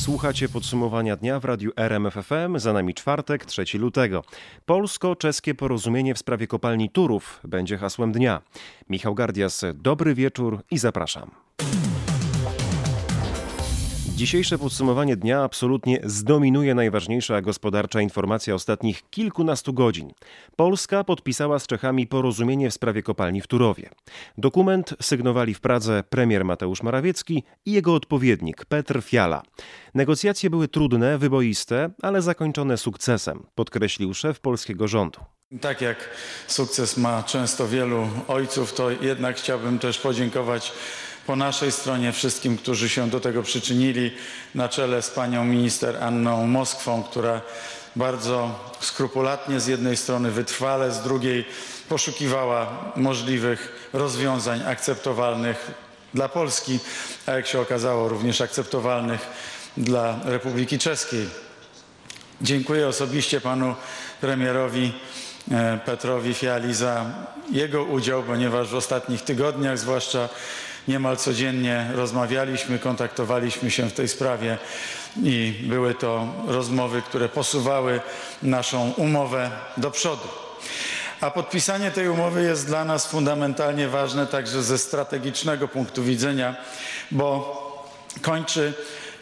Słuchacie podsumowania dnia w radiu RMFFM. Za nami czwartek, 3 lutego. Polsko-czeskie porozumienie w sprawie kopalni Turów będzie hasłem dnia. Michał Gardias, dobry wieczór i zapraszam. Dzisiejsze podsumowanie dnia absolutnie zdominuje najważniejsza gospodarcza informacja ostatnich kilkunastu godzin. Polska podpisała z Czechami porozumienie w sprawie kopalni w Turowie. Dokument sygnowali w Pradze premier Mateusz Morawiecki i jego odpowiednik Petr Fiala. Negocjacje były trudne, wyboiste, ale zakończone sukcesem, podkreślił szef polskiego rządu. Tak jak sukces ma często wielu ojców, to jednak chciałbym też podziękować po naszej stronie wszystkim, którzy się do tego przyczynili, na czele z panią minister Anną Moskwą, która bardzo skrupulatnie z jednej strony, wytrwale z drugiej poszukiwała możliwych rozwiązań akceptowalnych dla Polski, a jak się okazało również akceptowalnych dla Republiki Czeskiej. Dziękuję osobiście panu premierowi e, Petrowi Fiali za jego udział, ponieważ w ostatnich tygodniach zwłaszcza Niemal codziennie rozmawialiśmy, kontaktowaliśmy się w tej sprawie i były to rozmowy, które posuwały naszą umowę do przodu. A podpisanie tej umowy jest dla nas fundamentalnie ważne także ze strategicznego punktu widzenia, bo kończy,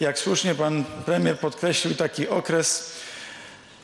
jak słusznie pan premier podkreślił, taki okres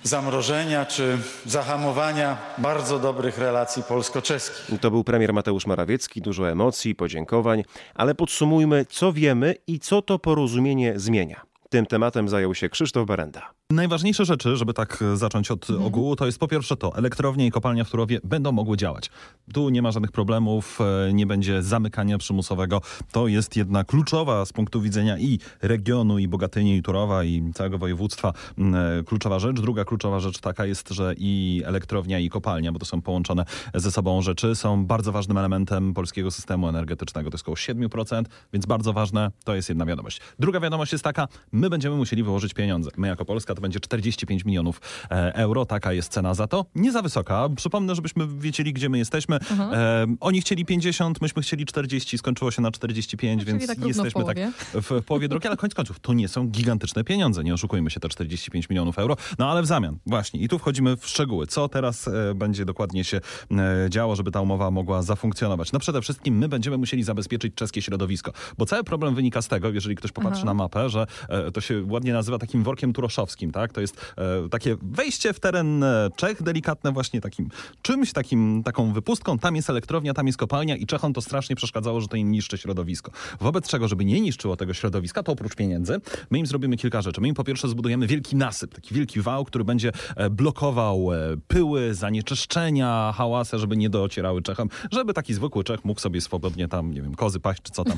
zamrożenia czy zahamowania bardzo dobrych relacji polsko-czeskich. To był premier Mateusz Morawiecki, dużo emocji, podziękowań, ale podsumujmy, co wiemy i co to porozumienie zmienia. Tym tematem zajął się Krzysztof Berenda. Najważniejsze rzeczy, żeby tak e, zacząć od mhm. ogółu, to jest po pierwsze to, elektrownie i kopalnia w Turowie będą mogły działać. Tu nie ma żadnych problemów, e, nie będzie zamykania przymusowego. To jest jedna kluczowa z punktu widzenia i regionu, i Bogatyni, i Turowa, i całego województwa e, kluczowa rzecz. Druga kluczowa rzecz taka jest, że i elektrownia, i kopalnia, bo to są połączone ze sobą rzeczy, są bardzo ważnym elementem polskiego systemu energetycznego. To jest około 7%, więc bardzo ważne, to jest jedna wiadomość. Druga wiadomość jest taka, my będziemy musieli wyłożyć pieniądze. My jako Polska to będzie 45 milionów e, euro. Taka jest cena za to. Nie za wysoka. Przypomnę, żebyśmy wiedzieli, gdzie my jesteśmy. Mhm. E, oni chcieli 50, myśmy chcieli 40, skończyło się na 45, no, więc tak jesteśmy w tak w, połowie drogi, ale koniec końców to nie są gigantyczne pieniądze. Nie oszukujmy się, te 45 milionów euro. No ale w zamian, właśnie, i tu wchodzimy w szczegóły. Co teraz e, będzie dokładnie się e, działo, żeby ta umowa mogła zafunkcjonować? No przede wszystkim my będziemy musieli zabezpieczyć czeskie środowisko, bo cały problem wynika z tego, jeżeli ktoś popatrzy Aha. na mapę, że to się ładnie nazywa takim workiem turoszowskim, tak? To jest e, takie wejście w teren e, Czech, delikatne właśnie takim czymś, takim, taką wypustką. Tam jest elektrownia, tam jest kopalnia i Czechom to strasznie przeszkadzało, że to im niszczy środowisko. Wobec czego, żeby nie niszczyło tego środowiska, to oprócz pieniędzy, my im zrobimy kilka rzeczy. My im po pierwsze zbudujemy wielki nasyp, taki wielki wał, który będzie e, blokował e, pyły, zanieczyszczenia, hałasy, żeby nie docierały Czechom, żeby taki zwykły Czech mógł sobie swobodnie tam, nie wiem, kozy paść, czy co tam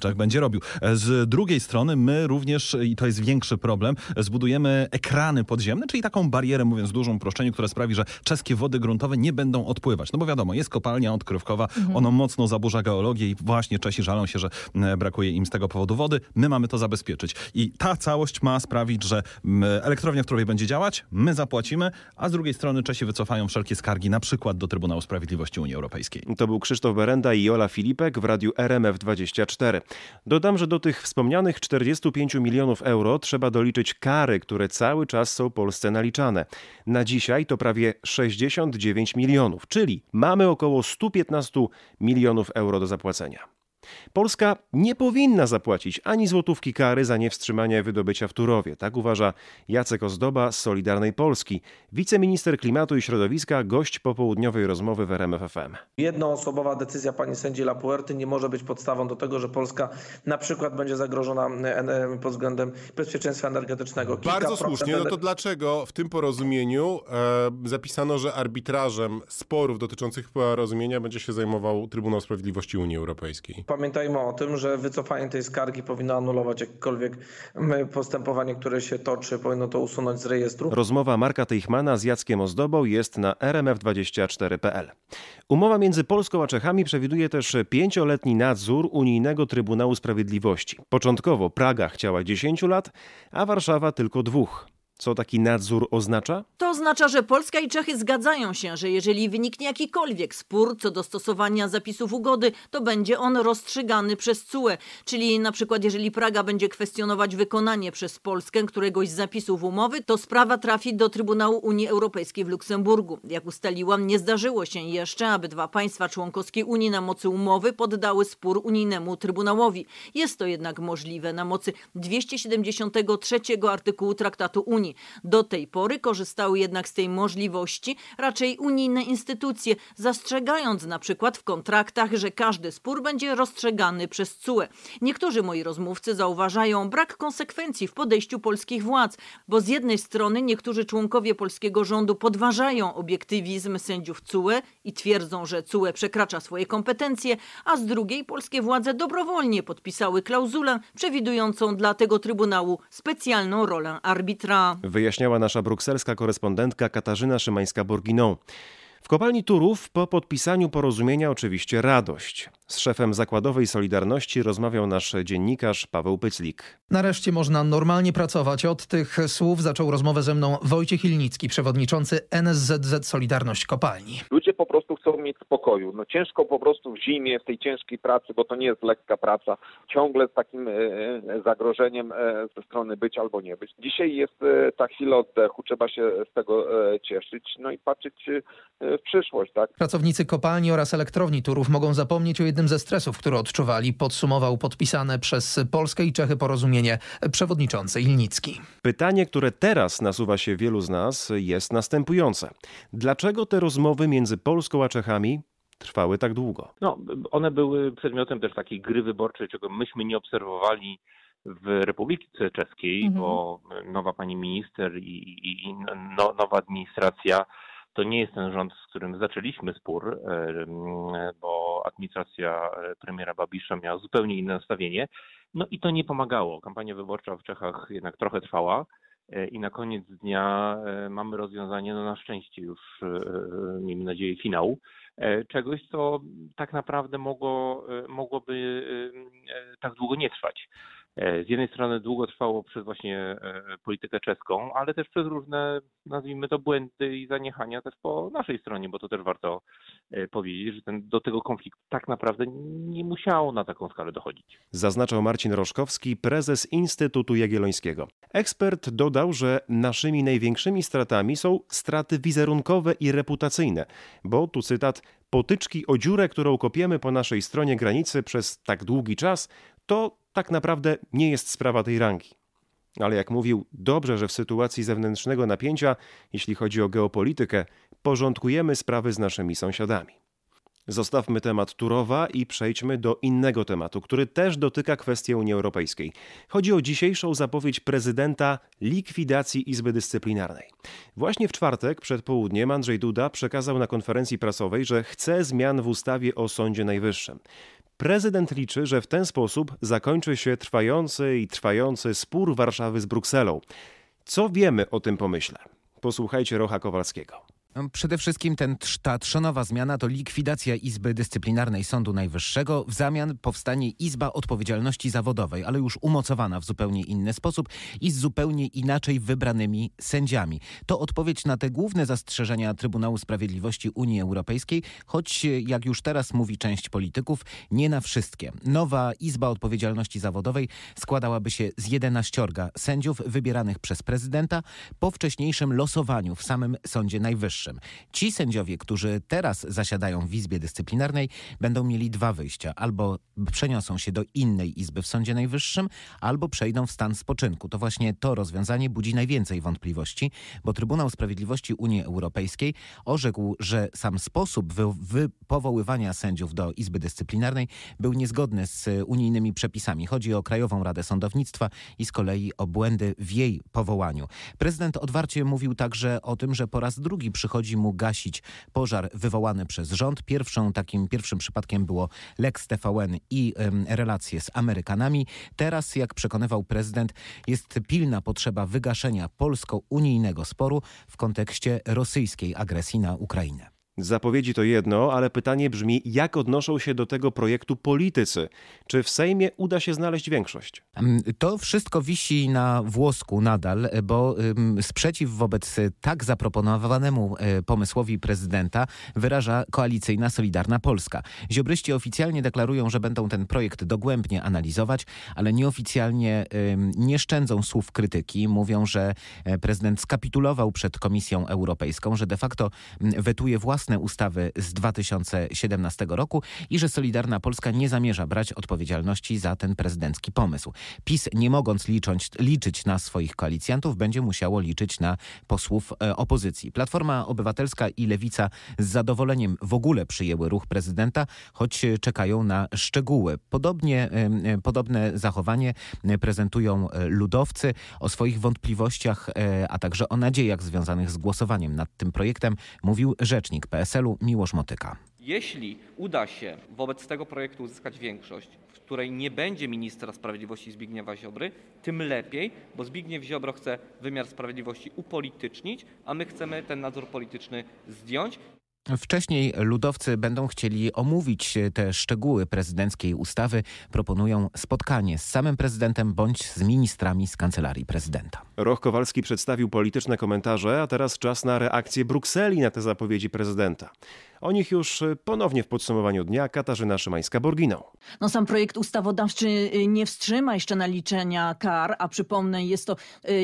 Czech będzie robił. Z drugiej strony my również, i to jest większy problem, zbudujemy ekrany podziemne, czyli taką barierę, mówiąc w dużym uproszczeniu, która sprawi, że czeskie wody gruntowe nie będą odpływać. No bo wiadomo, jest kopalnia odkrywkowa, mhm. ono mocno zaburza geologię i właśnie Czesi żalą się, że brakuje im z tego powodu wody. My mamy to zabezpieczyć. I ta całość ma sprawić, że elektrownia, w której będzie działać, my zapłacimy, a z drugiej strony Czesi wycofają wszelkie skargi, na przykład do Trybunału Sprawiedliwości Unii Europejskiej. To był Krzysztof Berenda i Jola Filipek w radiu RMF24. Dodam, że do tych wspomnianych 45 milionów euro trzeba doliczyć kary, które cały czas są Polsce naliczane. Na dzisiaj to prawie 69 milionów, czyli mamy około 115 milionów euro do zapłacenia. Polska nie powinna zapłacić ani złotówki kary za niewstrzymanie wydobycia w Turowie. Tak uważa Jacek Ozdoba z Solidarnej Polski, wiceminister klimatu i środowiska, gość popołudniowej rozmowy w RMFFM. Jednoosobowa decyzja pani sędzi Lapuerty nie może być podstawą do tego, że Polska na przykład będzie zagrożona e, pod względem bezpieczeństwa energetycznego. Kilka Bardzo słusznie. No to dlaczego w tym porozumieniu e, zapisano, że arbitrażem sporów dotyczących porozumienia będzie się zajmował Trybunał Sprawiedliwości Unii Europejskiej? Pamiętajmy o tym, że wycofanie tej skargi powinno anulować jakiekolwiek postępowanie, które się toczy, powinno to usunąć z rejestru. Rozmowa Marka Teichmana z Jackiem Ozdobą jest na rmf24.pl. Umowa między Polską a Czechami przewiduje też pięcioletni nadzór Unijnego Trybunału Sprawiedliwości. Początkowo Praga chciała 10 lat, a Warszawa tylko dwóch. Co taki nadzór oznacza? To oznacza, że Polska i Czechy zgadzają się, że jeżeli wyniknie jakikolwiek spór co do stosowania zapisów ugody, to będzie on rozstrzygany przez CUE. Czyli na przykład jeżeli Praga będzie kwestionować wykonanie przez Polskę któregoś z zapisów umowy, to sprawa trafi do Trybunału Unii Europejskiej w Luksemburgu. Jak ustaliłam, nie zdarzyło się jeszcze, aby dwa państwa członkowskie Unii na mocy umowy poddały spór unijnemu Trybunałowi. Jest to jednak możliwe na mocy 273 artykułu Traktatu Unii. Do tej pory korzystały jednak z tej możliwości raczej unijne instytucje, zastrzegając na przykład w kontraktach, że każdy spór będzie rozstrzegany przez CUE. Niektórzy moi rozmówcy zauważają brak konsekwencji w podejściu polskich władz, bo z jednej strony niektórzy członkowie polskiego rządu podważają obiektywizm sędziów CUE i twierdzą, że CUE przekracza swoje kompetencje, a z drugiej polskie władze dobrowolnie podpisały klauzulę przewidującą dla tego Trybunału specjalną rolę arbitra. Wyjaśniała nasza brukselska korespondentka Katarzyna Szymańska-Borginą. W kopalni Turów po podpisaniu porozumienia oczywiście radość. Z szefem zakładowej Solidarności rozmawiał nasz dziennikarz Paweł Pyclik. Nareszcie można normalnie pracować. Od tych słów zaczął rozmowę ze mną Wojciech Ilnicki, przewodniczący NSZZ Solidarność Kopalni. Ludzie po prostu chcą mieć spokoju. No ciężko po prostu w zimie, w tej ciężkiej pracy, bo to nie jest lekka praca, ciągle z takim e, e, zagrożeniem e, ze strony być albo nie być. Dzisiaj jest ta chwila oddechu, trzeba się z tego cieszyć, no i patrzeć w przyszłość. Tak? Pracownicy kopalni oraz elektrowni Turów mogą zapomnieć o jednym ze stresów, które odczuwali, podsumował podpisane przez Polskę i Czechy porozumienie przewodniczący Ilnicki. Pytanie, które teraz nasuwa się wielu z nas jest następujące. Dlaczego te rozmowy między Polską a Czechami trwały tak długo? No, one były przedmiotem też takiej gry wyborczej, czego myśmy nie obserwowali w Republice Czeskiej, mhm. bo nowa pani minister i, i no, nowa administracja to nie jest ten rząd, z którym zaczęliśmy spór, e, bo administracja premiera Babisza miała zupełnie inne nastawienie. No i to nie pomagało. Kampania wyborcza w Czechach jednak trochę trwała. E, I na koniec dnia e, mamy rozwiązanie, no na szczęście już, miejmy nadzieję, finału, czegoś, co tak naprawdę mogło, mogłoby tak długo nie trwać. E, z jednej strony długo trwało przez właśnie e, politykę czeską, ale też przez różne, nazwijmy to, błędy i zaniechania też po naszej stronie, bo to też warto e, powiedzieć, że ten, do tego konfliktu tak naprawdę nie musiało na taką skalę dochodzić. Zaznaczał Marcin Roszkowski, prezes Instytutu Jagiellońskiego. Ekspert dodał, że naszymi największymi stratami są straty wizerunkowe i reputacyjne, bo tu cytat potyczki o dziurę, którą kopiemy po naszej stronie granicy przez tak długi czas, to tak naprawdę nie jest sprawa tej rangi. Ale jak mówił, dobrze, że w sytuacji zewnętrznego napięcia, jeśli chodzi o geopolitykę, porządkujemy sprawy z naszymi sąsiadami. Zostawmy temat Turowa i przejdźmy do innego tematu, który też dotyka kwestii Unii Europejskiej. Chodzi o dzisiejszą zapowiedź prezydenta likwidacji Izby Dyscyplinarnej. Właśnie w czwartek przed południem Andrzej Duda przekazał na konferencji prasowej, że chce zmian w ustawie o Sądzie Najwyższym. Prezydent liczy, że w ten sposób zakończy się trwający i trwający spór Warszawy z Brukselą. Co wiemy o tym pomyśle? Posłuchajcie Rocha Kowalskiego. Przede wszystkim ten, ta trzonowa zmiana to likwidacja Izby Dyscyplinarnej Sądu Najwyższego. W zamian powstanie Izba Odpowiedzialności Zawodowej, ale już umocowana w zupełnie inny sposób i z zupełnie inaczej wybranymi sędziami. To odpowiedź na te główne zastrzeżenia Trybunału Sprawiedliwości Unii Europejskiej, choć jak już teraz mówi część polityków, nie na wszystkie. Nowa Izba Odpowiedzialności Zawodowej składałaby się z 11 sędziów wybieranych przez prezydenta po wcześniejszym losowaniu w samym Sądzie Najwyższym. Ci sędziowie, którzy teraz zasiadają w Izbie Dyscyplinarnej, będą mieli dwa wyjścia. Albo przeniosą się do innej izby w Sądzie Najwyższym, albo przejdą w stan spoczynku. To właśnie to rozwiązanie budzi najwięcej wątpliwości, bo Trybunał Sprawiedliwości Unii Europejskiej orzekł, że sam sposób wy, powoływania sędziów do Izby Dyscyplinarnej był niezgodny z unijnymi przepisami. Chodzi o Krajową Radę Sądownictwa i z kolei o błędy w jej powołaniu. Prezydent odwarcie mówił także o tym, że po raz drugi przychodzi przychodzi mu gasić pożar wywołany przez rząd. Pierwszą takim pierwszym przypadkiem było Lex TVN i relacje z Amerykanami. Teraz, jak przekonywał prezydent, jest pilna potrzeba wygaszenia polsko-unijnego sporu w kontekście rosyjskiej agresji na Ukrainę. Zapowiedzi to jedno, ale pytanie brzmi, jak odnoszą się do tego projektu politycy? Czy w Sejmie uda się znaleźć większość? To wszystko wisi na włosku nadal, bo sprzeciw wobec tak zaproponowanemu e, pomysłowi prezydenta wyraża koalicyjna Solidarna Polska. Ziobryści oficjalnie deklarują, że będą ten projekt dogłębnie analizować, ale nieoficjalnie nie szczędzą słów krytyki. Mówią, że e, prezydent skapitulował przed Komisją Europejską, że de facto wetuje własne ustawy z 2017 roku i że Solidarna Polska nie zamierza brać odpowiedzialności za ten prezydencki pomysł. PiS, nie mogąc liczyć na swoich koalicjantów, będzie musiało liczyć na posłów e, opozycji. Platforma Obywatelska i Lewica z zadowoleniem w ogóle przyjęły ruch prezydenta, choć czekają na szczegóły. Podobnie, e, podobne zachowanie prezentują e, ludowcy. O swoich wątpliwościach, a także o nadziejach związanych z głosowaniem nad tym projektem mówił rzecznik PSL-u Miłosz Motyka. Jeśli uda się wobec tego projektu uzyskać większość, w której nie będzie ministra sprawiedliwości Zbigniewa Ziobry, tym lepiej, bo Zbigniew Ziobro chce wymiar sprawiedliwości upolitycznić, a my chcemy ten nadzór polityczny zdjąć. Wcześniej ludowcy będą chcieli omówić te szczegóły prezydenckiej ustawy. Proponują spotkanie z samym prezydentem bądź z ministrami z kancelarii prezydenta. Roch Kowalski przedstawił polityczne komentarze, a teraz czas na reakcję Brukseli na te zapowiedzi prezydenta. O nich już y, ponownie w podsumowaniu dnia Katarzyna Szymańska-Borginą. No sam projekt ustawodawczy y, nie wstrzyma jeszcze naliczenia kar, a przypomnę, jest to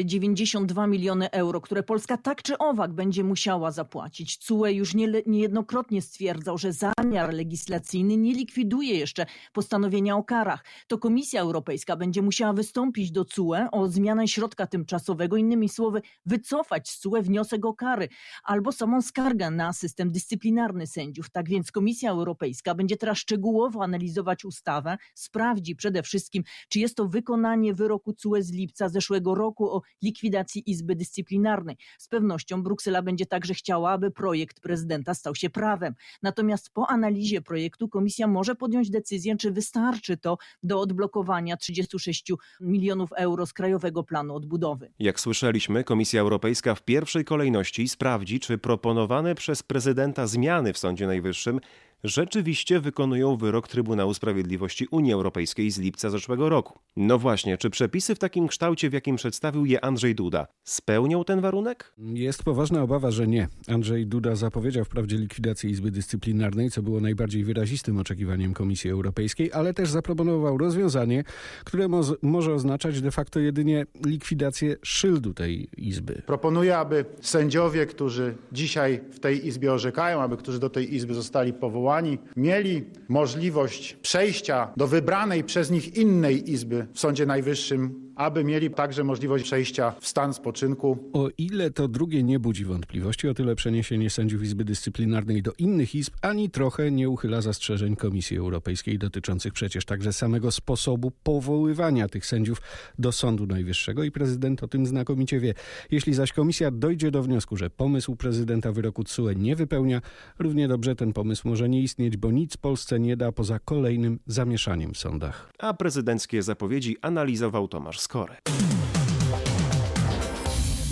92 y, miliony euro, które Polska tak czy owak będzie musiała zapłacić. CUE już nie, niejednokrotnie stwierdzał, że zamiar legislacyjny nie likwiduje jeszcze postanowienia o karach. To Komisja Europejska będzie musiała wystąpić do CUE o zmianę środka tymczasowego, innymi słowy wycofać z CUE wniosek o kary albo samą skargę na system dyscyplinarny sędziów. Tak więc Komisja Europejska będzie teraz szczegółowo analizować ustawę, sprawdzi przede wszystkim, czy jest to wykonanie wyroku CUE z lipca zeszłego roku o likwidacji Izby Dyscyplinarnej. Z pewnością Bruksela będzie także chciała, aby projekt prezydenta stał się prawem. Natomiast po analizie projektu Komisja może podjąć decyzję, czy wystarczy to do odblokowania 36 milionów euro z Krajowego Planu Odbudowy. Jak słyszeliśmy, Komisja Europejska w pierwszej kolejności sprawdzi, czy proponowane przez prezydenta zmiany w Sądzie Najwyższym rzeczywiście wykonują wyrok Trybunału Sprawiedliwości Unii Europejskiej z lipca zeszłego roku. No właśnie, czy przepisy w takim kształcie, w jakim przedstawił je Andrzej Duda, spełnią ten warunek? Jest poważna obawa, że nie. Andrzej Duda zapowiedział wprawdzie likwidację Izby Dyscyplinarnej, co było najbardziej wyrazistym oczekiwaniem Komisji Europejskiej, ale też zaproponował rozwiązanie, które mo może oznaczać de facto jedynie likwidację szyldu tej Izby. Proponuję, aby sędziowie, którzy dzisiaj w tej Izbie orzekają, aby którzy do tej Izby zostali powołani, powołani mieli możliwość przejścia do wybranej przez nich innej izby w Sądzie Najwyższym aby mieli także możliwość przejścia w stan spoczynku. O ile to drugie nie budzi wątpliwości, o tyle przeniesienie sędziów Izby Dyscyplinarnej do innych izb ani trochę nie uchyla zastrzeżeń Komisji Europejskiej dotyczących przecież także samego sposobu powoływania tych sędziów do Sądu Najwyższego i prezydent o tym znakomicie wie. Jeśli zaś komisja dojdzie do wniosku, że pomysł prezydenta wyroku TSUE nie wypełnia, równie dobrze ten pomysł może nie istnieć, bo nic Polsce nie da poza kolejnym zamieszaniem w sądach. A prezydenckie zapowiedzi analizował Tomasz Skory.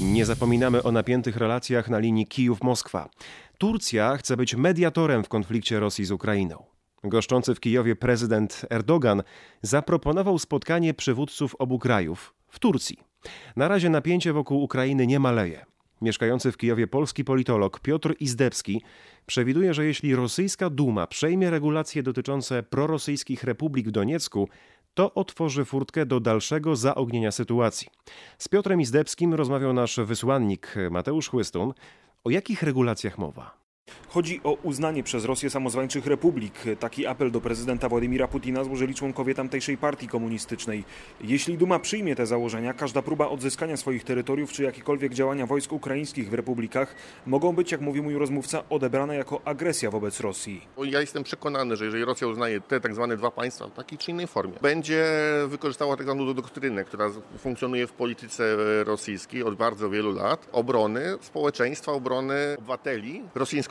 Nie zapominamy o napiętych relacjach na linii Kijów-Moskwa. Turcja chce być mediatorem w konflikcie Rosji z Ukrainą. Goszczący w Kijowie prezydent Erdogan zaproponował spotkanie przywódców obu krajów w Turcji. Na razie napięcie wokół Ukrainy nie maleje. Mieszkający w Kijowie polski politolog Piotr Izdebski przewiduje, że jeśli rosyjska Duma przejmie regulacje dotyczące prorosyjskich republik w Doniecku, to otworzy furtkę do dalszego zaognienia sytuacji. Z Piotrem Izdebskim rozmawiał nasz wysłannik Mateusz Chłystun. O jakich regulacjach mowa? Chodzi o uznanie przez Rosję samozwańczych republik. Taki apel do prezydenta Władimira Putina złożyli członkowie tamtejszej partii komunistycznej. Jeśli Duma przyjmie te założenia, każda próba odzyskania swoich terytoriów czy jakiekolwiek działania wojsk ukraińskich w republikach mogą być, jak mówi mój rozmówca, odebrane jako agresja wobec Rosji. Ja jestem przekonany, że jeżeli Rosja uznaje te tak zwane dwa państwa w takiej czy innej formie, będzie wykorzystała tak zwaną doktrynę, która funkcjonuje w polityce rosyjskiej od bardzo wielu lat, obrony społeczeństwa, obrony obywateli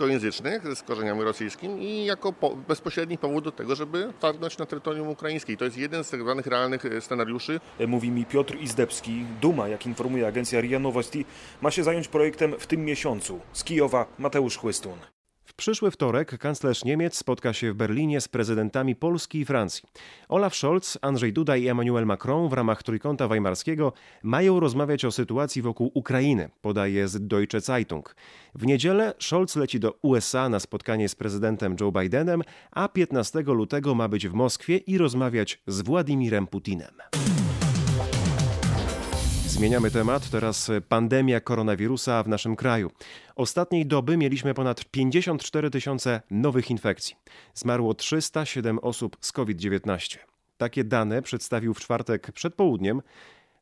rosyjskojęzycznych z korzeniami rosyjskimi i jako po, bezpośredni powód do tego, żeby targnąć na terytorium ukraińskie. To jest jeden z tak zwanych realnych e, scenariuszy. E, mówi mi Piotr Izdebski. Duma, jak informuje agencja RIA Nowosti, ma się zająć projektem w tym miesiącu. Z Kijowa Mateusz Chłystun. W przyszły wtorek kanclerz Niemiec spotka się w Berlinie z prezydentami Polski i Francji. Olaf Scholz, Andrzej Duda i Emmanuel Macron w ramach Trójkąta Weimarskiego mają rozmawiać o sytuacji wokół Ukrainy, podaje z Deutsche Zeitung. W niedzielę Scholz leci do USA na spotkanie z prezydentem Joe Bidenem, a 15 lutego ma być w Moskwie i rozmawiać z Władimirem Putinem. Zmieniamy temat. Teraz pandemia koronawirusa w naszym kraju. Ostatniej doby mieliśmy ponad 54 tysiące nowych infekcji. Zmarło 307 osób z COVID-19. Takie dane przedstawił w czwartek przed południem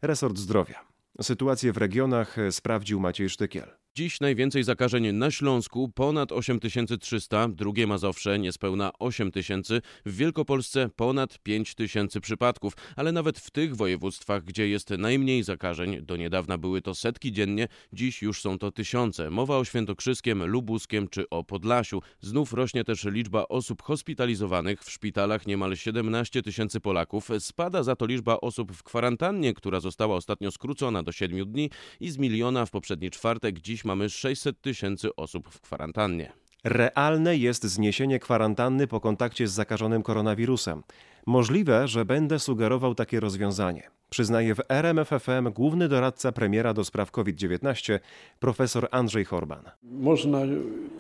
resort zdrowia. Sytuację w regionach sprawdził Maciej Sztykiel. Dziś najwięcej zakażeń na Śląsku, ponad 8300, drugie Mazowsze niespełna 8000, w Wielkopolsce ponad 5000 przypadków, ale nawet w tych województwach, gdzie jest najmniej zakażeń, do niedawna były to setki dziennie, dziś już są to tysiące. Mowa o Świętokrzyskiem, Lubuskiem czy o Podlasiu. Znów rośnie też liczba osób hospitalizowanych w szpitalach, niemal 17 tysięcy Polaków. Spada za to liczba osób w kwarantannie, która została ostatnio skrócona do 7 dni i z miliona w poprzedni czwartek dziś mamy 600 tysięcy osób w kwarantannie. Realne jest zniesienie kwarantanny po kontakcie z zakażonym koronawirusem. Możliwe, że będę sugerował takie rozwiązanie. Przyznaje w RMFFM główny doradca premiera do spraw COVID-19 profesor Andrzej Horban. Można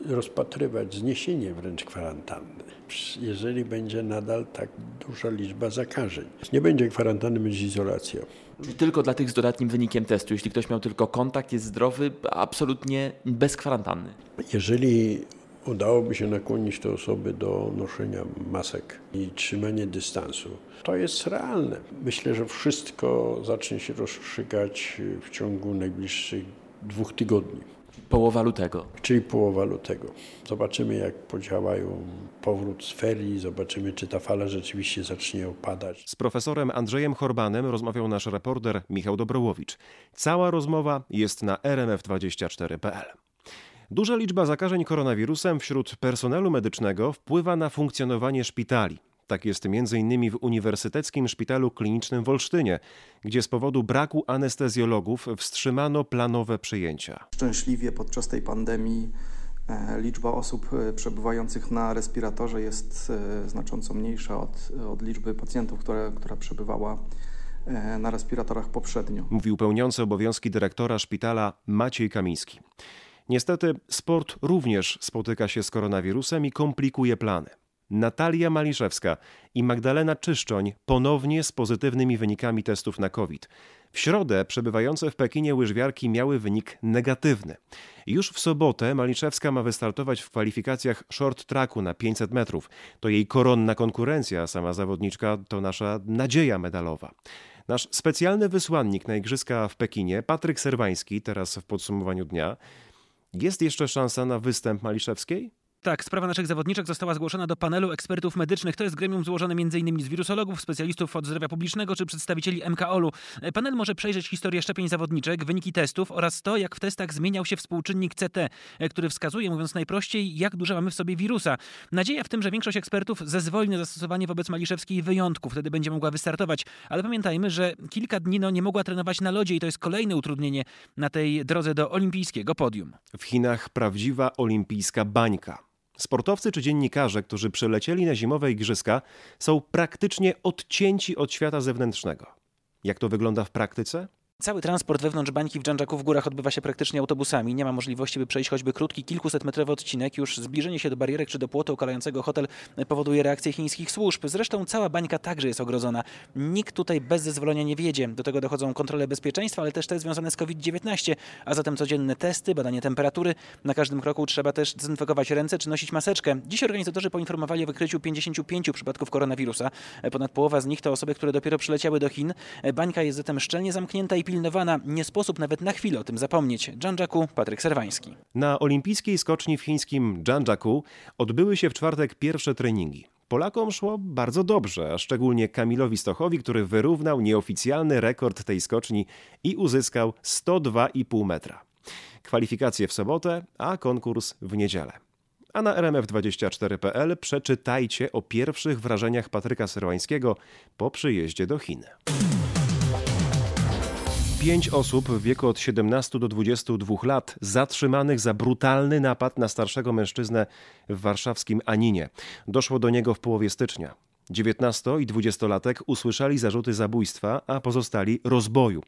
rozpatrywać zniesienie wręcz kwarantanny, jeżeli będzie nadal tak duża liczba zakażeń. Nie będzie kwarantanny, będzie izolacja. Czyli tylko dla tych z dodatnim wynikiem testu. Jeśli ktoś miał tylko kontakt, jest zdrowy, absolutnie bez kwarantanny. Jeżeli udałoby się nakłonić te osoby do noszenia masek i trzymania dystansu, to jest realne. Myślę, że wszystko zacznie się rozstrzygać w ciągu najbliższych dwóch tygodni. Połowa lutego. Czyli połowa lutego. Zobaczymy, jak podziałają powrót z ferii, zobaczymy, czy ta fala rzeczywiście zacznie opadać. Z profesorem Andrzejem Horbanem rozmawiał nasz reporter Michał Dobrołowicz. Cała rozmowa jest na rmf24.pl. Duża liczba zakażeń koronawirusem wśród personelu medycznego wpływa na funkcjonowanie szpitali. Tak jest m.in. w Uniwersyteckim Szpitalu Klinicznym w Olsztynie, gdzie z powodu braku anestezjologów wstrzymano planowe przyjęcia. Szczęśliwie podczas tej pandemii liczba osób przebywających na respiratorze jest znacząco mniejsza od, od liczby pacjentów, które, która przebywała na respiratorach poprzednio. Mówił pełniący obowiązki dyrektora szpitala Maciej Kamiński. Niestety sport również spotyka się z koronawirusem i komplikuje plany. Natalia Maliszewska i Magdalena Czyszczoń ponownie z pozytywnymi wynikami testów na COVID. W środę przebywające w Pekinie łyżwiarki miały wynik negatywny. Już w sobotę Maliszewska ma wystartować w kwalifikacjach short tracku na 500 metrów. To jej koronna konkurencja, sama zawodniczka to nasza nadzieja medalowa. Nasz specjalny wysłannik na Igrzyska w Pekinie, Patryk Serwański, teraz w podsumowaniu dnia. Jest jeszcze szansa na występ Maliszewskiej? Tak, sprawa naszych zawodniczek została zgłoszona do panelu ekspertów medycznych. To jest gremium złożone m.in. z wirusologów, specjalistów od zdrowia publicznego czy przedstawicieli MKOL-u. Panel może przejrzeć historię szczepień zawodniczek, wyniki testów oraz to, jak w testach zmieniał się współczynnik CT, który wskazuje, mówiąc najprościej, jak dużo mamy w sobie wirusa. Nadzieja w tym, że większość ekspertów zezwoli na zastosowanie wobec Maliszewskiej wyjątków, wtedy będzie mogła wystartować. Ale pamiętajmy, że kilka dni no, nie mogła trenować na lodzie i to jest kolejne utrudnienie na tej drodze do olimpijskiego podium. W Chinach prawdziwa olimpijska bańka. Sportowcy czy dziennikarze, którzy przylecieli na zimowe igrzyska, są praktycznie odcięci od świata zewnętrznego. Jak to wygląda w praktyce? Cały transport wewnątrz bańki w Dżandżaku w górach odbywa się praktycznie autobusami. Nie ma możliwości, by przejść choćby krótki, kilkusetmetrowy odcinek. Już zbliżenie się do barierek czy do płotu okalającego hotel powoduje reakcję chińskich służb. Zresztą cała bańka także jest ogrodzona. Nikt tutaj bez zezwolenia nie wjedzie. Do tego dochodzą kontrole bezpieczeństwa, ale też te związane z COVID-19, a zatem codzienne testy, badanie temperatury. Na każdym kroku trzeba też dezynfekować ręce czy nosić maseczkę. Dziś organizatorzy poinformowali o wykryciu 55 przypadków koronawirusa. Ponad połowa z nich to osoby, które dopiero przyleciały do Chin. Bańka jest zatem szczelnie zamknięta i Nie sposób nawet na chwilę o tym zapomnieć. Dżandżaku, Patryk Serwański. Na olimpijskiej skoczni w chińskim Dżandżaku odbyły się w czwartek pierwsze treningi. Polakom szło bardzo dobrze, a szczególnie Kamilowi Stochowi, który wyrównał nieoficjalny rekord tej skoczni i uzyskał 102,5 metra. Kwalifikacje w sobotę, a konkurs w niedzielę. A na rmf24.pl przeczytajcie o pierwszych wrażeniach Patryka Serwańskiego po przyjeździe do Chin. Pięć osób w wieku od 17 do 22 lat zatrzymanych za brutalny napad na starszego mężczyznę w warszawskim Aninie. Doszło do niego w połowie stycznia. 19 i 20-latek usłyszeli zarzuty zabójstwa, a pozostali rozboju.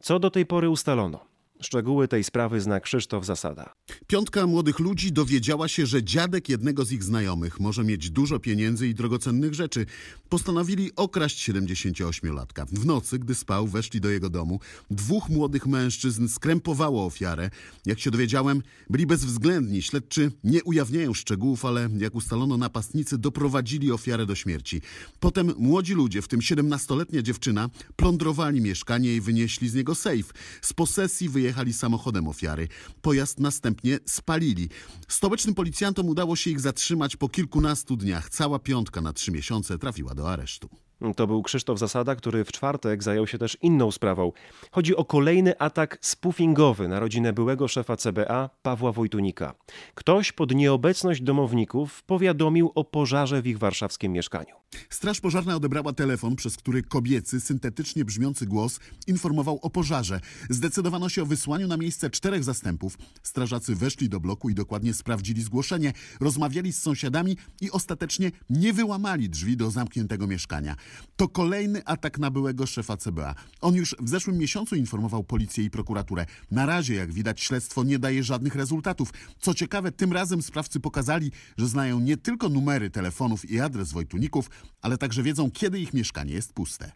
Co do tej pory ustalono? Szczegóły tej sprawy zna Krzysztof Zasada. Piątka młodych ludzi dowiedziała się, że dziadek jednego z ich znajomych może mieć dużo pieniędzy i drogocennych rzeczy. Postanowili okraść 78-latka. W nocy, gdy spał, weszli do jego domu. Dwóch młodych mężczyzn skrępowało ofiarę. Jak się dowiedziałem, byli bezwzględni. Śledczy nie ujawniają szczegółów, ale jak ustalono, napastnicy doprowadzili ofiarę do śmierci. Potem młodzi ludzie, w tym 17-letnia dziewczyna, plądrowali mieszkanie i wynieśli z niego sejf. Z posesji wyjechali wyjechali samochodem ofiary. Pojazd następnie spalili. Stołecznym policjantom udało się ich zatrzymać po kilkunastu dniach. Cała piątka na trzy miesiące trafiła do aresztu. To był Krzysztof Zasada, który w czwartek zajął się też inną sprawą. Chodzi o kolejny atak spoofingowy na rodzinę byłego szefa CBA Pawła Wojtunika. Ktoś pod nieobecność domowników powiadomił o pożarze w ich warszawskim mieszkaniu. Straż pożarna odebrała telefon, przez który kobiecy, syntetycznie brzmiący głos informował o pożarze. Zdecydowano się o wysłaniu na miejsce czterech zastępów. Strażacy weszli do bloku i dokładnie sprawdzili zgłoszenie, rozmawiali z sąsiadami i ostatecznie nie wyłamali drzwi do zamkniętego mieszkania. To kolejny atak na byłego szefa CBA. On już w zeszłym miesiącu informował policję i prokuraturę. Na razie, jak widać, śledztwo nie daje żadnych rezultatów. Co ciekawe, tym razem sprawcy pokazali, że znają nie tylko numery telefonów i adres Wojtuników, ale także wiedzą, kiedy ich mieszkanie jest puste.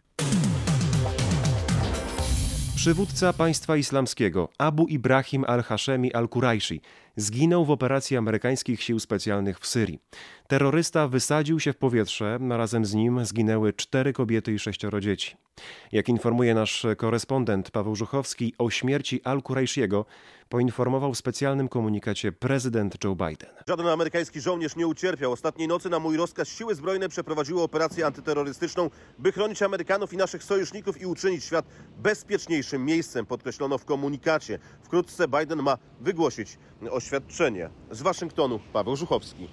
Przywódca państwa islamskiego Abu Ibrahim al-Hashemi al-Kurajshi zginął w operacji amerykańskich sił specjalnych w Syrii. Terrorysta wysadził się w powietrze, a razem z nim zginęły cztery kobiety i sześcioro dzieci. Jak informuje nasz korespondent Paweł Żuchowski, o śmierci al-Kurajshiego poinformował w specjalnym komunikacie prezydent Joe Biden. Żaden amerykański żołnierz nie ucierpiał. Ostatniej nocy na mój rozkaz siły zbrojne przeprowadziły operację antyterrorystyczną, by chronić Amerykanów i naszych sojuszników i uczynić świat bezpieczniejszym miejscem, podkreślono w komunikacie. Wkrótce Biden ma wygłosić oświadczenie. Z Waszyngtonu Paweł Żuchowski.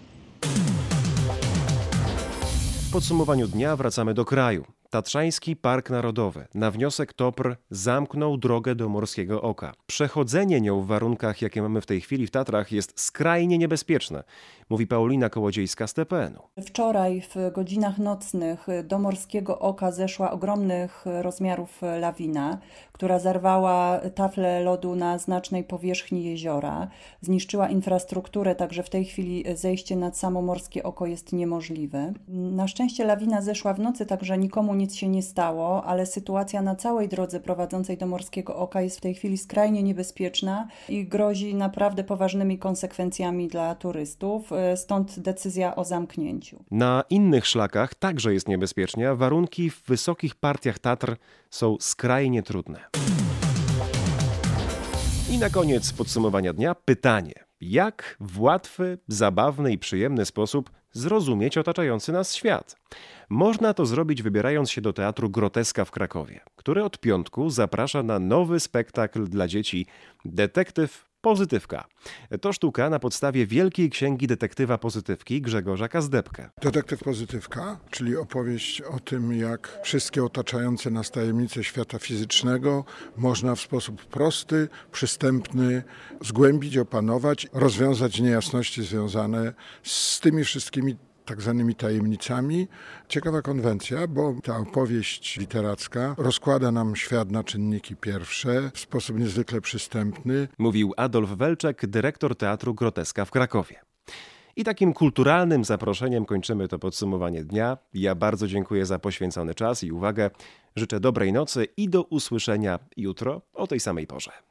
W podsumowaniu dnia wracamy do kraju. Tatrzański Park Narodowy na wniosek TOPR zamknął drogę do Morskiego Oka. Przechodzenie nią w warunkach, jakie mamy w tej chwili w Tatrach, jest skrajnie niebezpieczne, mówi Paulina Kołodziejska z TPN-u. Wczoraj w godzinach nocnych do Morskiego Oka zeszła ogromnych rozmiarów lawina, która zarwała taflę lodu na znacznej powierzchni jeziora, zniszczyła infrastrukturę, także w tej chwili zejście nad samo Morskie Oko jest niemożliwe. Na szczęście lawina zeszła w nocy, także nikomu nic się nie stało, ale sytuacja na całej drodze prowadzącej do Morskiego Oka jest w tej chwili skrajnie niebezpieczna i grozi naprawdę poważnymi konsekwencjami dla turystów, stąd decyzja o zamknięciu. Na innych szlakach także jest niebezpiecznie, warunki w wysokich partiach Tatr są skrajnie trudne. I na koniec podsumowania dnia pytanie. Jak w łatwy, zabawny i przyjemny sposób zrozumieć otaczający nas świat? Można to zrobić wybierając się do Teatru Groteska w Krakowie, który od piątku zaprasza na nowy spektakl dla dzieci Detektyw Pozytywka. To sztuka na podstawie Wielkiej Księgi Detektywa Pozytywki Grzegorza Kazdepkę. Detektyw Pozytywka, czyli opowieść o tym, jak wszystkie otaczające nas tajemnice świata fizycznego można w sposób prosty, przystępny zgłębić, opanować, rozwiązać niejasności związane z tymi wszystkimi tak zwanymi tajemnicami. Ciekawa konwencja, bo ta opowieść literacka rozkłada nam świat na czynniki pierwsze w sposób niezwykle przystępny. Mówił Adolf Welczek, dyrektor Teatru Groteska w Krakowie. I takim kulturalnym zaproszeniem kończymy to podsumowanie dnia. Ja bardzo dziękuję za poświęcony czas i uwagę. Życzę dobrej nocy i do usłyszenia jutro o tej samej porze.